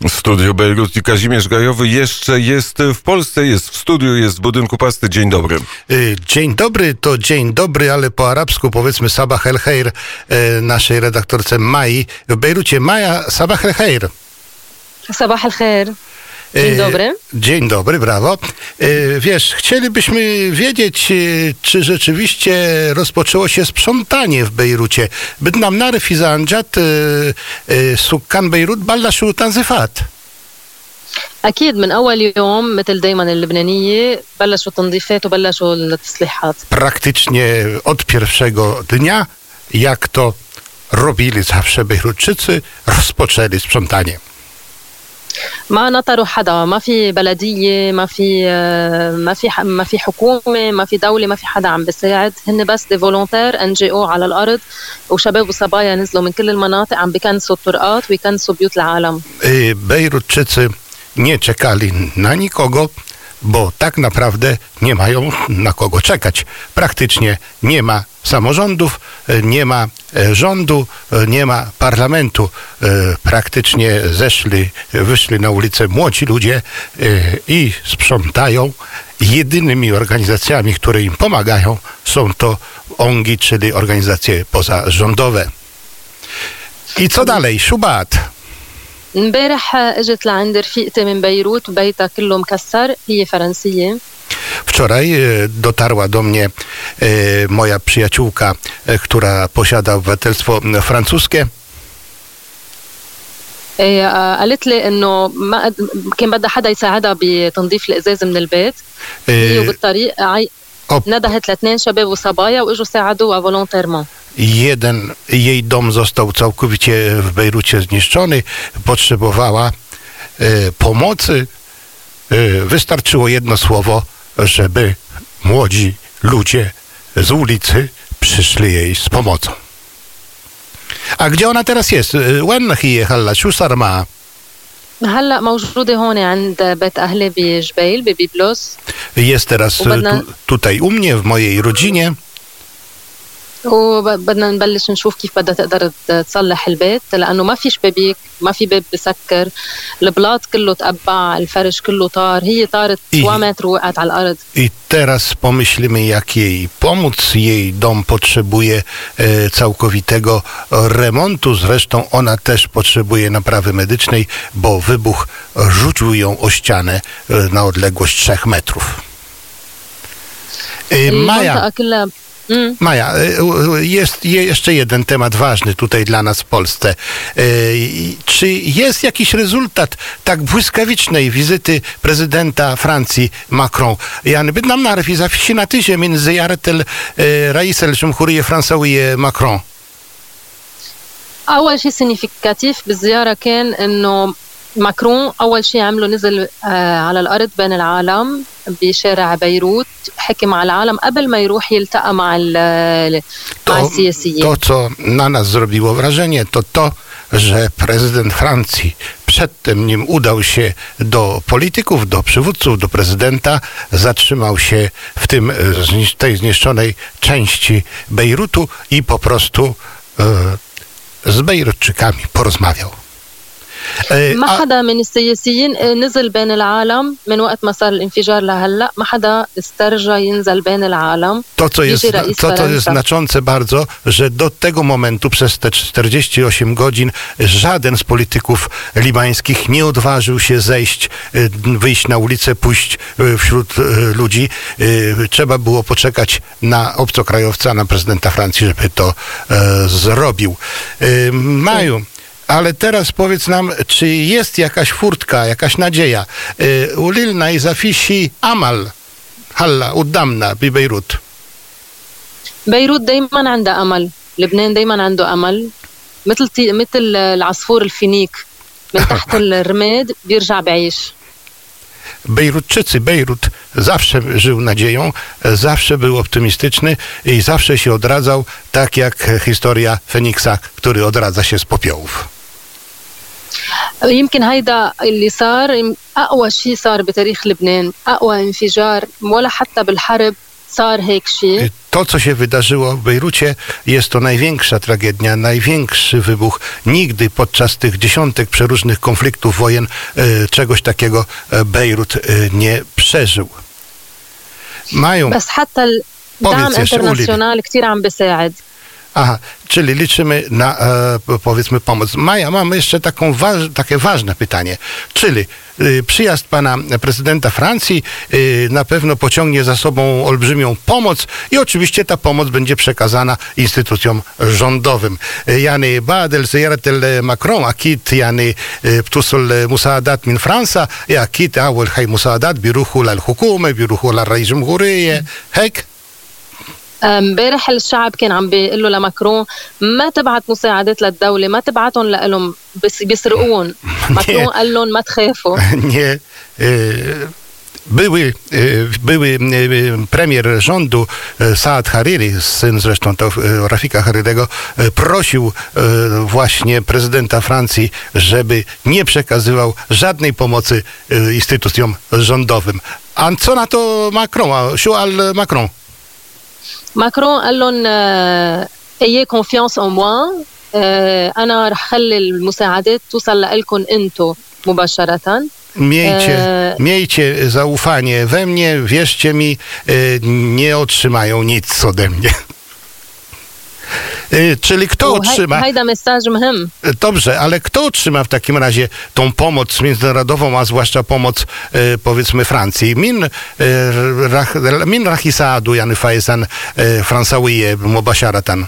W studiu Bejrut i Kazimierz Gajowy jeszcze jest w Polsce, jest w studiu, jest w budynku pasty. Dzień dobry. Y, dzień dobry to dzień dobry, ale po arabsku powiedzmy Sabah el Khair y, naszej redaktorce Mai w Bejrucie. Maja, Sabah el Khair. Sabah al khair. Dzień Y, dobry. Dzień dobry, brawo. Y, Wiesz, chcielibyśmy wiedzieć, y, czy rzeczywiście rozpoczęło się sprzątanie w Bejrucie. Bydnam narf iza anjat sukkan Bejrut ballashu tanzifat. أكيد من أول يوم مثل دايما اللبنانية بلشوا التنظيفات وبلشوا التصليحات Praktycznie od pierwszego dnia, jak to robili zawsze Bejrutczycy, rozpoczęli sprzątanie. ما نطروا حدا ما في بلدية ما في آه، ما في ما في حكومة ما في دولة ما في حدا عم بيساعد هن بس دي فولونتير ان جي أو على الأرض وشباب وصبايا نزلوا من كل المناطق عم بيكنسوا الطرقات ويكنسوا بيوت العالم Y, Bejrutczycy nie czekali na nikogo, bo tak naprawdę nie mają na kogo czekać. Praktycznie nie ma samorządów, y, nie ma e, rządu, y, nie ma parlamentu. Y, Praktycznie zeszli, wyszli na ulicę młodzi ludzie y, i sprzątają. Jedynymi organizacjami, które im pomagają, są to ONGI, czyli organizacje pozarządowe. I co dalej? Szubat. امبارح آه، اجت لعند رفيقتي من بيروت بيتها كله مكسر هي فرنسية Wczoraj e, dotarła do mnie e, moja przyjaciółka, e, która posiada obywatelstwo m, francuskie. إيه، آه، قالت لي انه ما قد- كان بدها حدا يساعدها بتنظيف الازاز من البيت هي E, وبالطريق عي... أوب. ندهت لاثنين شباب وصبايا واجوا ساعدوها فولونتيرمون Jeden, jej dom został całkowicie w Bejrucie zniszczony, potrzebowała e, pomocy. E, wystarczyło jedno słowo, żeby młodzi ludzie z ulicy przyszli jej z pomocą. A gdzie ona teraz jest? E, When هي هلا شو صار معها؟ هلا موجوده هون عند بيت اهلي بجبيل ببيبلوس Jest teraz e, وبدنا- tu, tutaj u mnie, w mojej rodzinie. وبدنا نبلش نشوف كيف بدها تقدر تصلح البيت لانه ما في شبابيك ما في باب بسكر البلاط كله تقبع الفرش كله طار هي طارت إيه. 3 متر وقعت على الارض I teraz pomyślimy, jak jej pomóc. Jej dom potrzebuje e, całkowitego remontu. Zresztą ona też potrzebuje naprawy medycznej, bo wybuch rzucił ją o ścianę e, na odległość 3 metrów. E, Maja, المنطقه كلها مم. Maja, e, jest je- jeszcze jeden temat ważny tutaj dla nas w Polsce. E, i- Czy jest jakiś rezultat tak błyskawicznej wizyty prezydenta Francji Macron? Yani بدنا نعرف إذا في شي نتيجة من زيارة ال- آه، رئيس الجمهورية الفرنسوية ماكرون. اول شيء سينيفيكاتيف بالزياره كان انه ماكرون اول شيء عمله نزل آه على الارض بين العالم بشارع بيروت حكي مع العالم قبل ما يروح يلتقى مع ال- مع To, السياسيين to, co na nas zrobiło wrażenie, to to, że prezydent Francji przedtem, nim udał się do polityków, do przywódców, do prezydenta, zatrzymał się w tym, e, znisz- tej zniszczonej części Bejrutu i po prostu e, z Bejrutczykami porozmawiał. E, ما a- حدا من السياسيين آه، نزل بين العالم من وقت ما صار الانفجار لهلا ما حدا استرجى ينزل بين العالم To, co jest, Jeśli rais to, co jest Ferenca. znaczące bardzo, że do tego momentu przez te 48 godzin żaden z polityków libańskich nie odważył się zejść, y, wyjść na ulicę, pójść y, wśród y, ludzi. Y, Trzeba było poczekać na obcokrajowca, na prezydenta Francji, żeby to e, zrobił. Y, Maju. Ale teraz powiedz nam, czy jest jakaś furtka, jakaś nadzieja? Y, Ulilna i zafisi amal. Halla, uddamna, bi Bejrut. بيروت دايما عندها امل لبنان دايما عنده امل مثل تي... مثل العصفور الفينيك من تحت الرماد بيرجع بعيش Bejrutczycy, Bejrut zawsze żył nadzieją, zawsze był optymistyczny i zawsze się odradzał, tak jak historia Feniksa, który odradza się z popiołów. يمكن هيدا اللي صار يم- اقوى شيء صار بتاريخ لبنان اقوى انفجار ولا حتى بالحرب صار هيك شيء to, co się wydarzyło w Bejrucie, jest to największa tragedia, największy wybuch. Nigdy podczas tych dziesiątek przeróżnych konfliktów, wojen, e, czegoś takiego e, Bejrut e, nie przeżył. Mają. بس حتى الدعم Powiedz jeszcze, انترناسيونال كثير عم بيساعد Aha, czyli liczymy na, e, powiedzmy, pomoc. Maja, mam jeszcze taką waż, takie ważne pytanie. Czyli y, przyjazd pana prezydenta Francji y, na pewno pociągnie za sobą olbrzymią pomoc i oczywiście ta pomoc będzie przekazana instytucjom rządowym. Y, Jany Badel, Zeratel Macron, Akit, Jany y, Ptusol Musaadat Min Fransa, Akit, Awel Hay Musaadat, Biruhul Al-Hukume, Biruhul Al-Rajm Hek. امبارح الشعب كان عم بيقول له لماكرون ما تبعت مساعدات للدولة ما تبعتهم لهم بس بيسرقون ماكرون قال لهم ما تخافوا nie e, były, e, były e, premier rządu e, Saad Hariri, syn zresztą to e, Rafika Haririego, e, prosił e, właśnie prezydenta Francji, żeby nie przekazywał żadnej pomocy e, instytucjom rządowym. A co na to Macron? A شو قال Macron? ماكرون قال لهم ايي كونفيونس اون موا انا رح خلي المساعدات توصل لكم انتم مباشره Miejcie, E- miejcie zaufanie we mnie, wierzcie mi, e, nie otrzymają nic ode mnie. E, Czyli kto وهي- otrzyma? هيدا مساج مهم Dobrze, ale kto otrzyma w takim razie tą pomoc międzynarodową, a zwłaszcza pomoc e, powiedzmy Francji? Min, e, rach, min راح يساعدوا يعني فايزا آه، فرنساوية مباشرة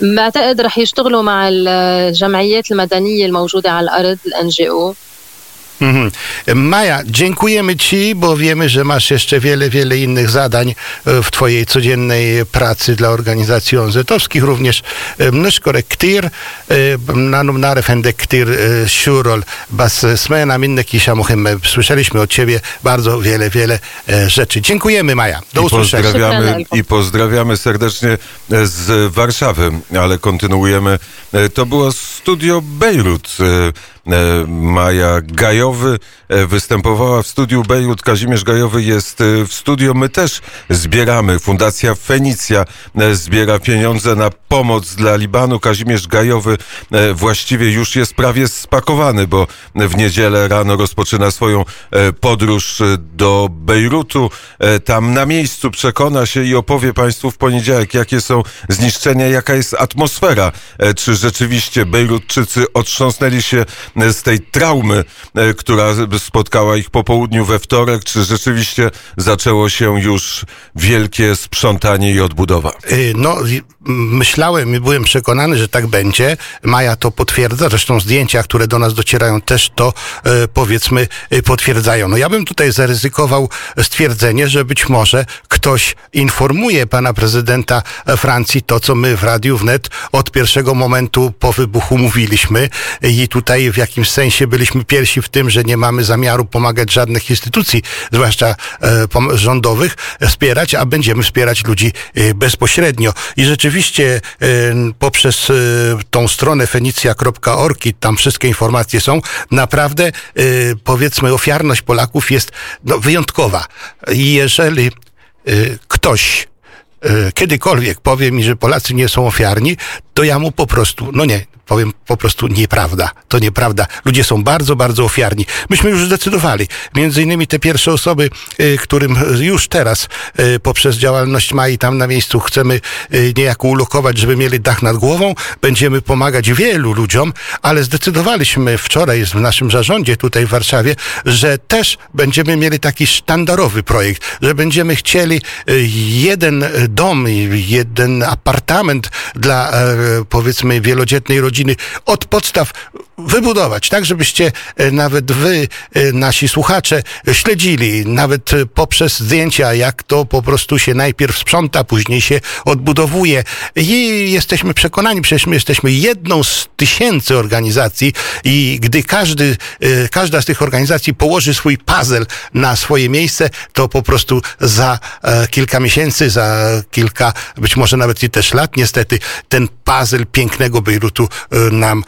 بعتقد رح يشتغلوا مع الجمعيات المدنيه الموجوده على الارض الان جي او Mhm. Maja, dziękujemy Ci, bo wiemy, że masz jeszcze wiele, wiele innych zadań e, w Twojej codziennej pracy dla organizacji ONZ-owskich, również e, nashkorek ktir, nanum narefende ktir e, shurol, bas smena minnek isha muhimme. Słyszeliśmy od Ciebie bardzo wiele, wiele e, rzeczy. Dziękujemy Maja. Do I usłyszenia. pozdrawiamy, I pozdrawiamy serdecznie z Warszawy, ale kontynuujemy. E, To było studio Bejrut. E, Maja Gajowy e, występowała w studiu Bejrut. Kazimierz Gajowy jest e, w studio. My też zbieramy. Fundacja Fenicja zbiera pieniądze na pomoc dla Libanu. Kazimierz Gajowy właściwie już jest prawie spakowany, bo w niedzielę rano rozpoczyna swoją podróż do Bejrutu. Tam na miejscu przekona się i opowie Państwu w poniedziałek, jakie są zniszczenia, jaka jest atmosfera. Czy rzeczywiście Bejrutczycy otrząsnęli się z tej traumy, e, która spotkała ich po południu we wtorek, czy rzeczywiście zaczęło się już wielkie sprzątanie i odbudowa. Y, No, myślałem i byłem przekonany, że tak będzie. Maja to potwierdza, zresztą zdjęcia, które do nas docierają, też to e, powiedzmy e, potwierdzają. No ja bym tutaj zaryzykował stwierdzenie, że być może ktoś informuje pana prezydenta e, Francji to, co my w Radiu Wnet od pierwszego momentu po wybuchu mówiliśmy i tutaj w jakimś sensie byliśmy pierwsi w tym, że nie mamy zamiaru pomagać żadnych instytucji, zwłaszcza e, rządowych, wspierać, a będziemy wspierać ludzi e, bezpośrednio. I rzeczywiście e, poprzez tą stronę fenicja.org tam wszystkie informacje są, naprawdę powiedzmy ofiarność Polaków jest no, wyjątkowa. I jeżeli ktoś kiedykolwiek powie mi, że Polacy nie są ofiarni, to ja mu po prostu, no nie, powiem po prostu nieprawda. To nieprawda. Ludzie są bardzo, bardzo ofiarni. Myśmy już zdecydowali. Między innymi te pierwsze osoby, y, którym już teraz y, poprzez działalność Mai tam na miejscu chcemy y, niejako ulokować, żeby mieli dach nad głową. Będziemy pomagać wielu ludziom, ale zdecydowaliśmy wczoraj w naszym zarządzie tutaj w Warszawie, że też będziemy mieli taki sztandarowy projekt, że będziemy chcieli jeden dom, jeden apartament dla e, powiedzmy wielodzietnej rodziny od podstaw wybudować, tak żebyście e, nawet wy, e, nasi słuchacze, e, śledzili, nawet poprzez zdjęcia, jak to po prostu się najpierw sprząta, później się odbudowuje. I jesteśmy przekonani, przecież my jesteśmy jedną z tysięcy organizacji i gdy każdy, każda z tych organizacji położy swój puzzle na swoje miejsce, to po prostu za kilka miesięcy, za kilka, być może nawet i też lat, niestety, ten puzzle pięknego Bejrutu nam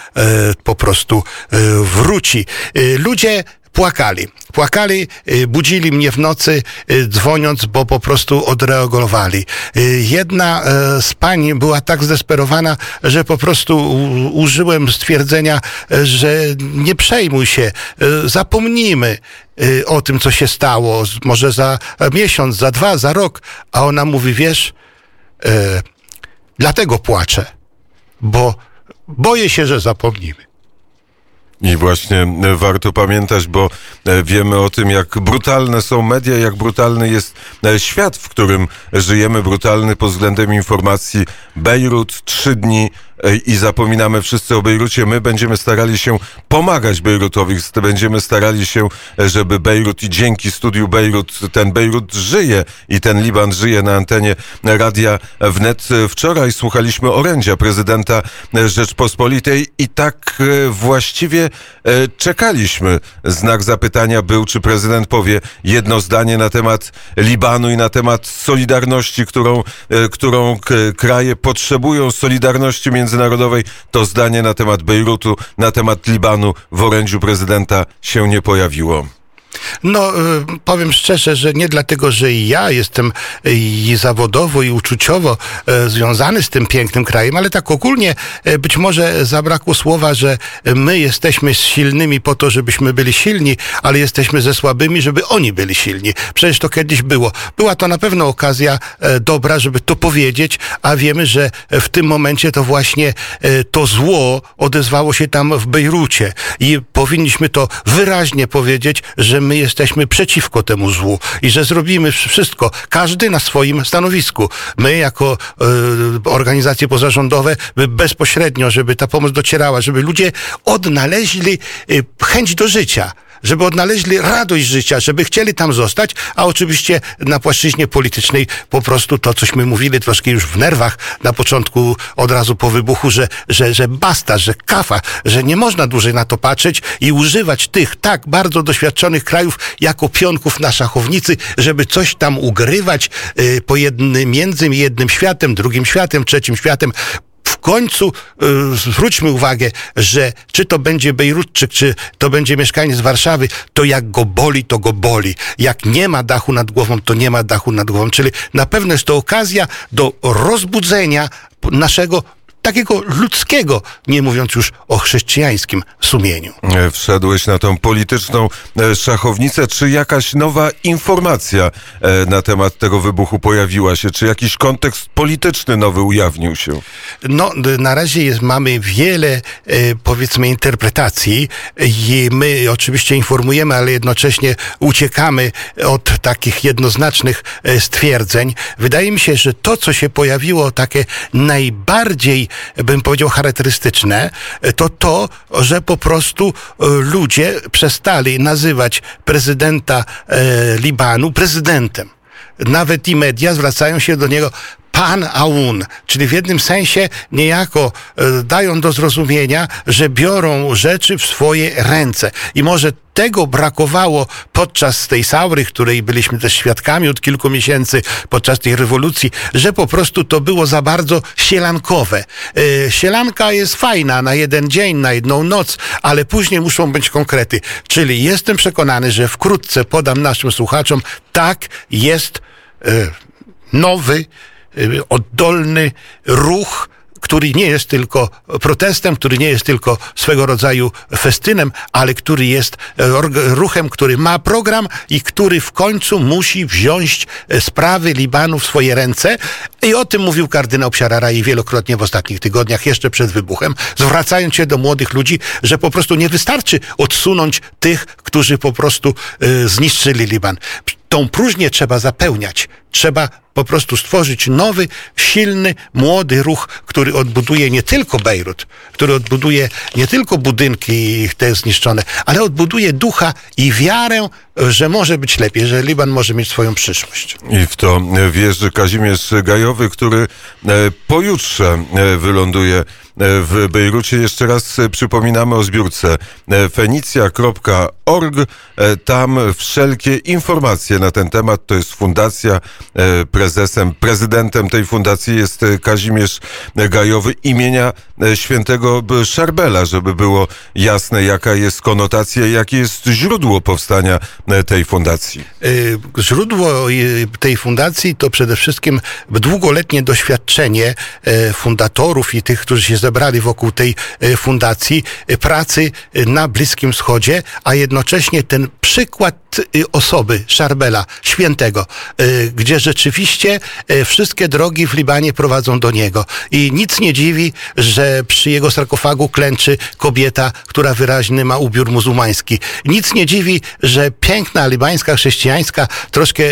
po prostu e, wróci. E, Ludzie płakali. Płakali, y, budzili mnie w nocy, dzwoniąc, bo po prostu odreagowali. Jedna e, z pań była tak zdesperowana, że po prostu użyłem stwierdzenia, e, że nie przejmuj się, e, zapomnijmy e, o tym, co się stało, może za miesiąc, za dwa, za rok. A ona mówi, wiesz, e, dlatego płaczę, bo boję się, że zapomnimy. I właśnie warto pamiętać, bo wiemy o tym, jak brutalne są media, jak brutalny jest e, świat, w którym żyjemy, brutalny pod względem informacji. Bejrut, trzy dni e, i zapominamy wszyscy o Bejrucie. My będziemy starali się pomagać Bejrutowi, będziemy starali się, e, żeby Bejrut i dzięki studiu Bejrut, ten Bejrut żyje i ten Liban żyje na antenie Radia Wnet. E, Wczoraj słuchaliśmy orędzia prezydenta e, Rzeczpospolitej i tak e, właściwie e, czekaliśmy. Znak zapytania był, czy prezydent powie jedno zdanie na temat Libanu i na temat solidarności, którą, e, którą kraje potrzebują, solidarności międzynarodowej. To zdanie na temat Bejrutu, na temat Libanu w orędziu prezydenta się nie pojawiło. No, y, powiem szczerze, że nie dlatego, że ja jestem i zawodowo, i uczuciowo y, związany z tym pięknym krajem, ale tak ogólnie y, być może zabrakło słowa, że my jesteśmy silnymi po to, żebyśmy byli silni, ale jesteśmy ze słabymi, żeby oni byli silni. Przecież to kiedyś było. Była to na pewno okazja e, dobra, żeby to powiedzieć, a wiemy, że w tym momencie to właśnie e, to zło odezwało się tam w Bejrucie i powinniśmy to wyraźnie powiedzieć, że my jesteśmy przeciwko temu złu i że zrobimy wszystko, każdy na swoim stanowisku. My jako e, organizacje pozarządowe bezpośrednio, żeby ta pomoc docierała, żeby ludzie odnaleźli e, chęć do życia żeby odnaleźli radość życia, żeby chcieli tam zostać, a oczywiście na płaszczyźnie politycznej po prostu to, cośmy mówili troszkę już w nerwach na początku, od razu po wybuchu, że, że, że basta, że kafa, że nie można dłużej na to patrzeć i używać tych tak bardzo doświadczonych krajów jako pionków na szachownicy, żeby coś tam ugrywać y, po jednym, między jednym światem, drugim światem, trzecim światem końcu y, zwróćmy uwagę, że czy to będzie Bejrutczyk, czy to będzie mieszkaniec Warszawy, to jak go boli, to go boli. Jak nie ma dachu nad głową, to nie ma dachu nad głową. Czyli na pewno jest to okazja do rozbudzenia naszego takiego ludzkiego, nie mówiąc już o chrześcijańskim sumieniu. E, Wszedłeś na tą polityczną e, szachownicę. Czy jakaś nowa informacja e, na temat tego wybuchu pojawiła się? Czy jakiś kontekst polityczny nowy ujawnił się? No, na razie jest, mamy wiele, powiedzmy, interpretacji i my oczywiście informujemy, ale jednocześnie uciekamy od takich jednoznacznych stwierdzeń. Wydaje mi się, że to, co się pojawiło, takie najbardziej, bym powiedział, charakterystyczne, to to, że po prostu e, ludzie przestali nazywać prezydenta e, Libanu prezydentem. Nawet i media zwracają się do niego pan Aun, czyli w jednym sensie niejako e, dają do zrozumienia, że biorą rzeczy w swoje ręce. I może tego brakowało podczas tej saury, której byliśmy też świadkami od kilku miesięcy, podczas tej rewolucji, że po prostu to było za bardzo sielankowe. E, Sielanka jest fajna na jeden dzień, na jedną noc, ale później muszą być konkrety. Czyli jestem przekonany, że wkrótce podam naszym słuchaczom, tak jest e, nowy, oddolny ruch, który nie jest tylko protestem, który nie jest tylko swego rodzaju festynem, ale który jest ruchem, który ma program i który w końcu musi wziąć e, sprawy Libanu w swoje ręce. I o tym mówił kardynał Psiararaj wielokrotnie w ostatnich tygodniach, jeszcze przed wybuchem, zwracając się do młodych ludzi, że po prostu nie wystarczy odsunąć tych, którzy po prostu e, zniszczyli Liban tą próżnię trzeba zapełniać. Trzeba po prostu stworzyć nowy, silny, młody ruch, który odbuduje nie tylko Bejrut, który odbuduje nie tylko budynki te zniszczone, ale odbuduje ducha i wiarę, że może być lepiej, że Liban może mieć swoją przyszłość. I w to wierzy Kazimierz Gajowy, który e, pojutrze e, wyląduje e, w Bejrucie. Jeszcze raz przypominamy o zbiórce fenicja.org. Tam wszelkie informacje na ten temat to jest fundacja prezesem, prezydentem tej fundacji jest e, Kazimierz Gajowy imienia e, świętego Szarbela, żeby było jasne, jaka jest konotacja, jakie jest źródło powstania e, tej fundacji. E, Źródło tej fundacji to przede wszystkim długoletnie doświadczenie e, fundatorów i tych, którzy się zebrali wokół tej e, fundacji, e, pracy e, na Bliskim Wschodzie, a jednocześnie ten przykład osoby Szarbela, świętego, y, gdzie rzeczywiście y, wszystkie drogi w Libanie prowadzą do niego. I nic nie dziwi, że przy jego sarkofagu klęczy kobieta, która wyraźny ma ubiór muzułmański. Nic nie dziwi, że piękna libańska chrześcijańska, troszkę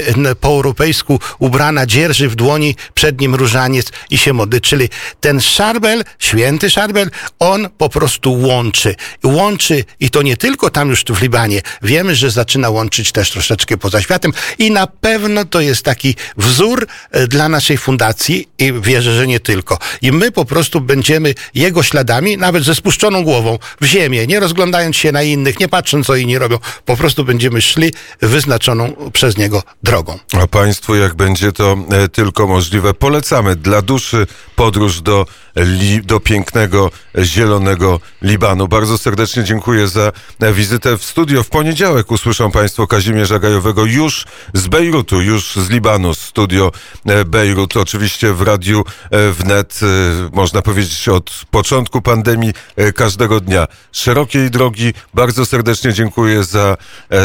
po europejsku ubrana, dzierży w dłoni przed nim różaniec i się modli. Czyli ten Szarbel, święty Szarbel, on po prostu łączy. Łączy i to nie tylko tam już w Libanie. Wiemy, że zaczyna łączyć też troszeczkę poza światem i na pewno to jest taki wzór e, dla naszej fundacji i wierzę, że nie tylko. I my po prostu będziemy jego śladami, nawet ze spuszczoną głową w ziemię, nie rozglądając się na innych, nie patrząc co inni robią, po prostu będziemy szli wyznaczoną przez niego drogą. A Państwu, jak będzie to e, tylko możliwe, polecamy dla duszy podróż do, li, do pięknego, zielonego Libanu. Bardzo serdecznie dziękuję za wizytę w studio. W poniedziałek usłyszą Państwo Kazimierza Gajowego już z Bejrutu, już z Libanu, studio e, Bejrut. Oczywiście w radiu e, wnet, e, można powiedzieć od początku pandemii, każdego dnia. Szerokiej drogi, bardzo serdecznie dziękuję za,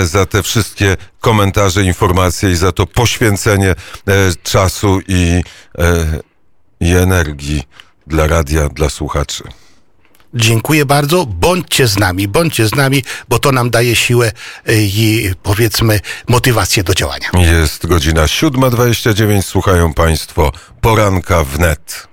za te wszystkie komentarze, informacje i za to poświęcenie czasu i, i energii dla radia, dla słuchaczy. Dziękuję bardzo. Bądźcie z nami, bądźcie z nami, bo to nam daje siłę y, i powiedzmy motywację do działania. Jest godzina 7.29, słuchają Państwo poranka wnet.